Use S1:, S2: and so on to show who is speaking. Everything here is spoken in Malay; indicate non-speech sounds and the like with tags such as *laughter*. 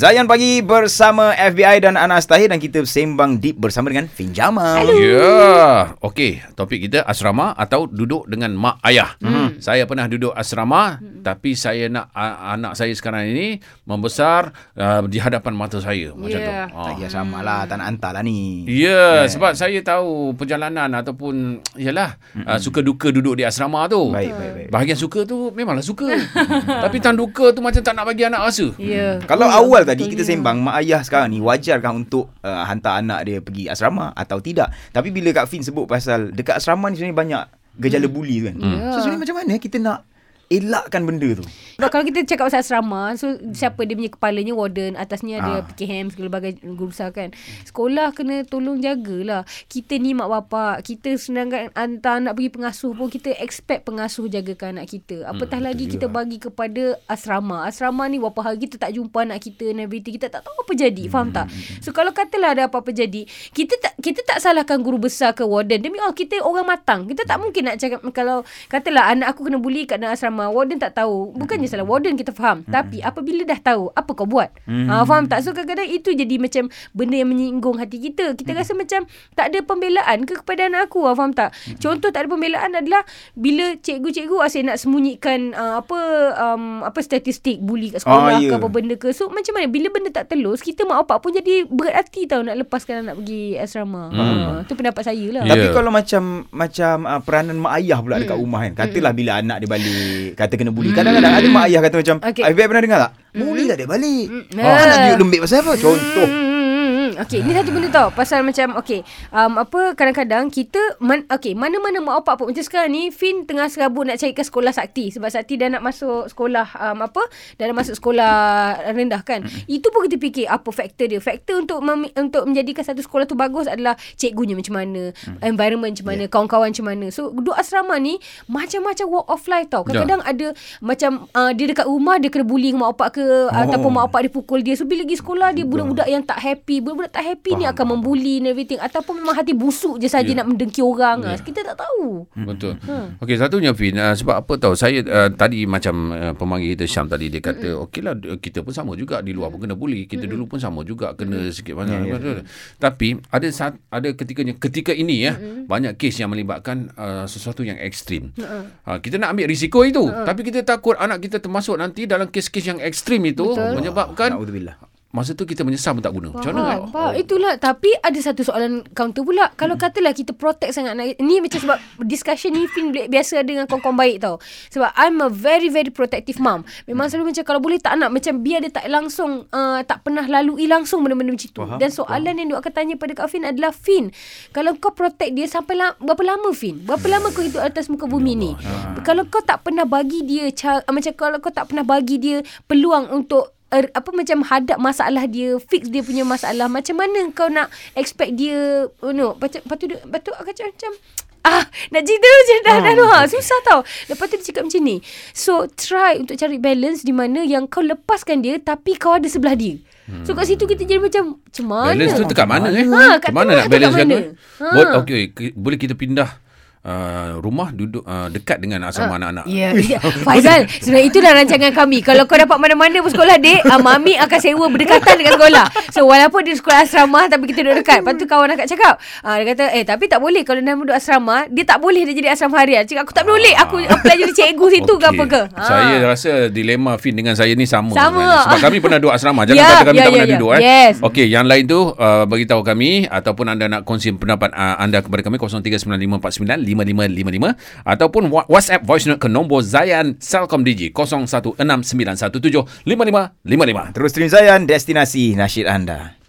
S1: Zayan pagi bersama FBI dan Anas Tahir dan kita sembang deep bersama dengan Fin Jamal.
S2: Ya. Yeah. Okey, topik kita asrama atau duduk dengan mak ayah. Hmm. Saya pernah duduk asrama hmm. tapi saya nak uh, anak saya sekarang ini membesar uh, di hadapan mata saya macam
S3: Yeah.
S2: tu.
S1: Tak payah sama lah, tak nak hantar lah ni.
S2: Ya, yeah, sebab saya tahu perjalanan ataupun yalah uh, suka duka duduk di asrama tu.
S1: Baik, baik, baik.
S2: Bahagian suka tu memanglah suka. *laughs* tapi tang duka tu macam tak nak bagi anak rasa.
S3: Ya.
S1: Kalau
S3: Ya,
S1: awal tadi kita
S3: betulnya.
S1: sembang mak ayah sekarang ni wajarkah untuk uh, hantar anak dia pergi asrama atau tidak. Tapi bila Kak Fin sebut pasal dekat asrama ni sebenarnya banyak gejala bully tu kan.
S3: Ya.
S1: So sebenarnya macam mana kita nak elakkan benda tu?
S3: Sebab kalau kita cakap pasal asrama So siapa dia punya kepalanya warden Atasnya ada
S1: Ah.
S3: PKM Segala bagai guru besar kan. Sekolah kena tolong jagalah Kita ni mak bapak Kita sedangkan hantar anak pergi pengasuh pun Kita expect pengasuh jagakan anak kita. Apatah lagi kita bagi kepada asrama. Asrama ni berapa hari kita tak jumpa anak kita and everything Kita tak tahu apa jadi. Faham tak? So kalau katalah ada apa-apa jadi Kita tak kita tak salahkan guru besar ke warden. Demi Allah kita orang matang. Kita tak mungkin nak cakap Kalau katalah anak aku kena bully kat dalam asrama Warden tak tahu Bukannya salah warden kita faham Tapi apabila dah tahu Apa kau buat ha, Faham tak? So kadang-kadang itu jadi macam Benda yang menyinggung hati kita Kita rasa macam Tak ada pembelaan ke kepada anak aku ha, Faham tak? Contoh tak ada pembelaan adalah Bila cikgu-cikgu asyik nak sembunyikan uh, Apa um, apa statistik Bully kat
S1: Ah,
S3: sekolah
S1: ya.
S3: ke apa benda ke So macam mana Bila benda tak telus Kita mak bapak pun jadi berat hati tau Nak lepaskan anak pergi asrama hmm. Itu pendapat saya lah
S2: Ya.
S1: Tapi kalau macam macam uh, peranan mak ayah pula dekat
S3: Hmm.
S1: rumah kan. Katalah bila anak dia balik, kata kena bully. Kadang-kadang ada mak ayah kata macam, okay. FBI pernah dengar tak? Bully tak dia balik.
S3: Mm.
S1: Oh, anak
S3: Ah.
S1: dia lembik pasal apa? Contoh.
S3: Okey, ni satu benda tau. Pasal macam okey, um, apa kadang-kadang kita man, okey, mana-mana mak bapak pun macam sekarang ni Fin tengah serabut nak cari ke sekolah sakti sebab sakti dah nak masuk sekolah um, apa? Dah nak masuk sekolah rendah kan. Itu pun kita fikir apa faktor dia. Faktor untuk mem- untuk menjadikan satu sekolah tu bagus adalah cikgunya macam mana, environment macam mana, kawan-kawan macam mana. So duduk asrama ni macam-macam walk of life tau. Kadang-kadang ada macam uh, dia dekat rumah dia kena bully mak bapak ke oh. ataupun mak bapak dia pukul dia. So bila pergi sekolah dia budak-budak yang tak happy, budak-budak tak happy ni akan membuli and everything ataupun memang hati busuk je saja
S2: Ya.
S3: nak mendengki orang.
S2: Ya.
S3: Yeah. Kita tak tahu.
S2: Betul. Okey, satunya Fin, uh, sebab apa tahu saya uh, tadi macam uh, pemanggil kita Syam tadi dia kata okeylah d- kita pun sama juga di luar pun kena bully. Kita dulu pun sama juga kena sikit banyak. Tapi ada saat ada ketikanya ketika ini ya banyak kes yang melibatkan uh, sesuatu yang ekstrim. Uh, kita nak ambil risiko itu tapi kita takut anak kita termasuk nanti dalam kes-kes yang ekstrim itu
S3: Betul.
S2: menyebabkan. Masa tu kita menyesal pun tak guna. Macam mana?
S3: Faham, faham. Itulah Tapi ada satu soalan counter pula. Kalau
S2: Hmm.
S3: katalah kita protect sangat anak Ni macam sebab Discussion ni Fin bi- biasa ada dengan kawan-kawan baik tau. Sebab I'm a very very protective mom. Memang selalu macam Kalau boleh tak nak Macam biar dia tak langsung uh, Tak pernah lalui langsung Benda-benda macam tu.
S1: Faham,
S3: Dan soalan yang dia akan tanya pada Kak Fin adalah Fin Kalau kau protect dia Sampai la- berapa lama Fin? Berapa lama kau hidup atas muka bumi ni? Kalau kau tak pernah bagi dia cara, Macam kalau kau tak pernah bagi dia Peluang untuk er, apa macam hadap masalah dia fix dia punya masalah macam mana kau nak expect dia tu dia- lepas tu aku macam macam Ah, nak cerita macam dah, dah, dah, ha, susah tau. Lepas tu dia cakap macam ni. So, try untuk cari balance di mana yang kau lepaskan dia tapi kau ada sebelah dia. So, kat situ kita jadi macam, macam mana?
S2: Balance tu dekat mana eh?
S3: Ha, kat
S2: Macam mana nak balance kan?
S3: Ha.
S2: Boleh kita pindah uh, rumah duduk uh, dekat dengan asrama anak-anak.
S3: Ya, *laughs* yeah. Faizal, sebenarnya itulah rancangan kami. Kalau kau dapat mana-mana pun sekolah, dek, uh, mami akan sewa berdekatan dengan sekolah. So, walaupun dia sekolah asrama, tapi kita duduk dekat. Lepas tu kawan akak cakap, uh, dia kata, eh, tapi tak boleh. Kalau nama duduk asrama, dia tak boleh dia jadi asrama harian. Cakap, aku tak boleh. Aku apply jadi cikgu situ ke apa ke. Ha.
S2: Saya rasa dilema Fin dengan saya ni sama.
S3: Sama.
S2: sebenarnya. Sebab kami pernah duduk asrama. Jangan *laughs*
S3: Ya,
S2: kata kami
S3: ya,
S2: tak
S3: ya,
S2: pernah
S3: ya.
S2: duduk. Eh.
S3: Yes.
S2: Okey, yang lain tu uh, beritahu kami ataupun anda nak kongsi pendapat uh, anda kepada kami 0395495555 ataupun WhatsApp voice note ke nombor Zayan Celcom Digi 0169175555.
S1: Terus stream Zayan, destinasi nasyid anda.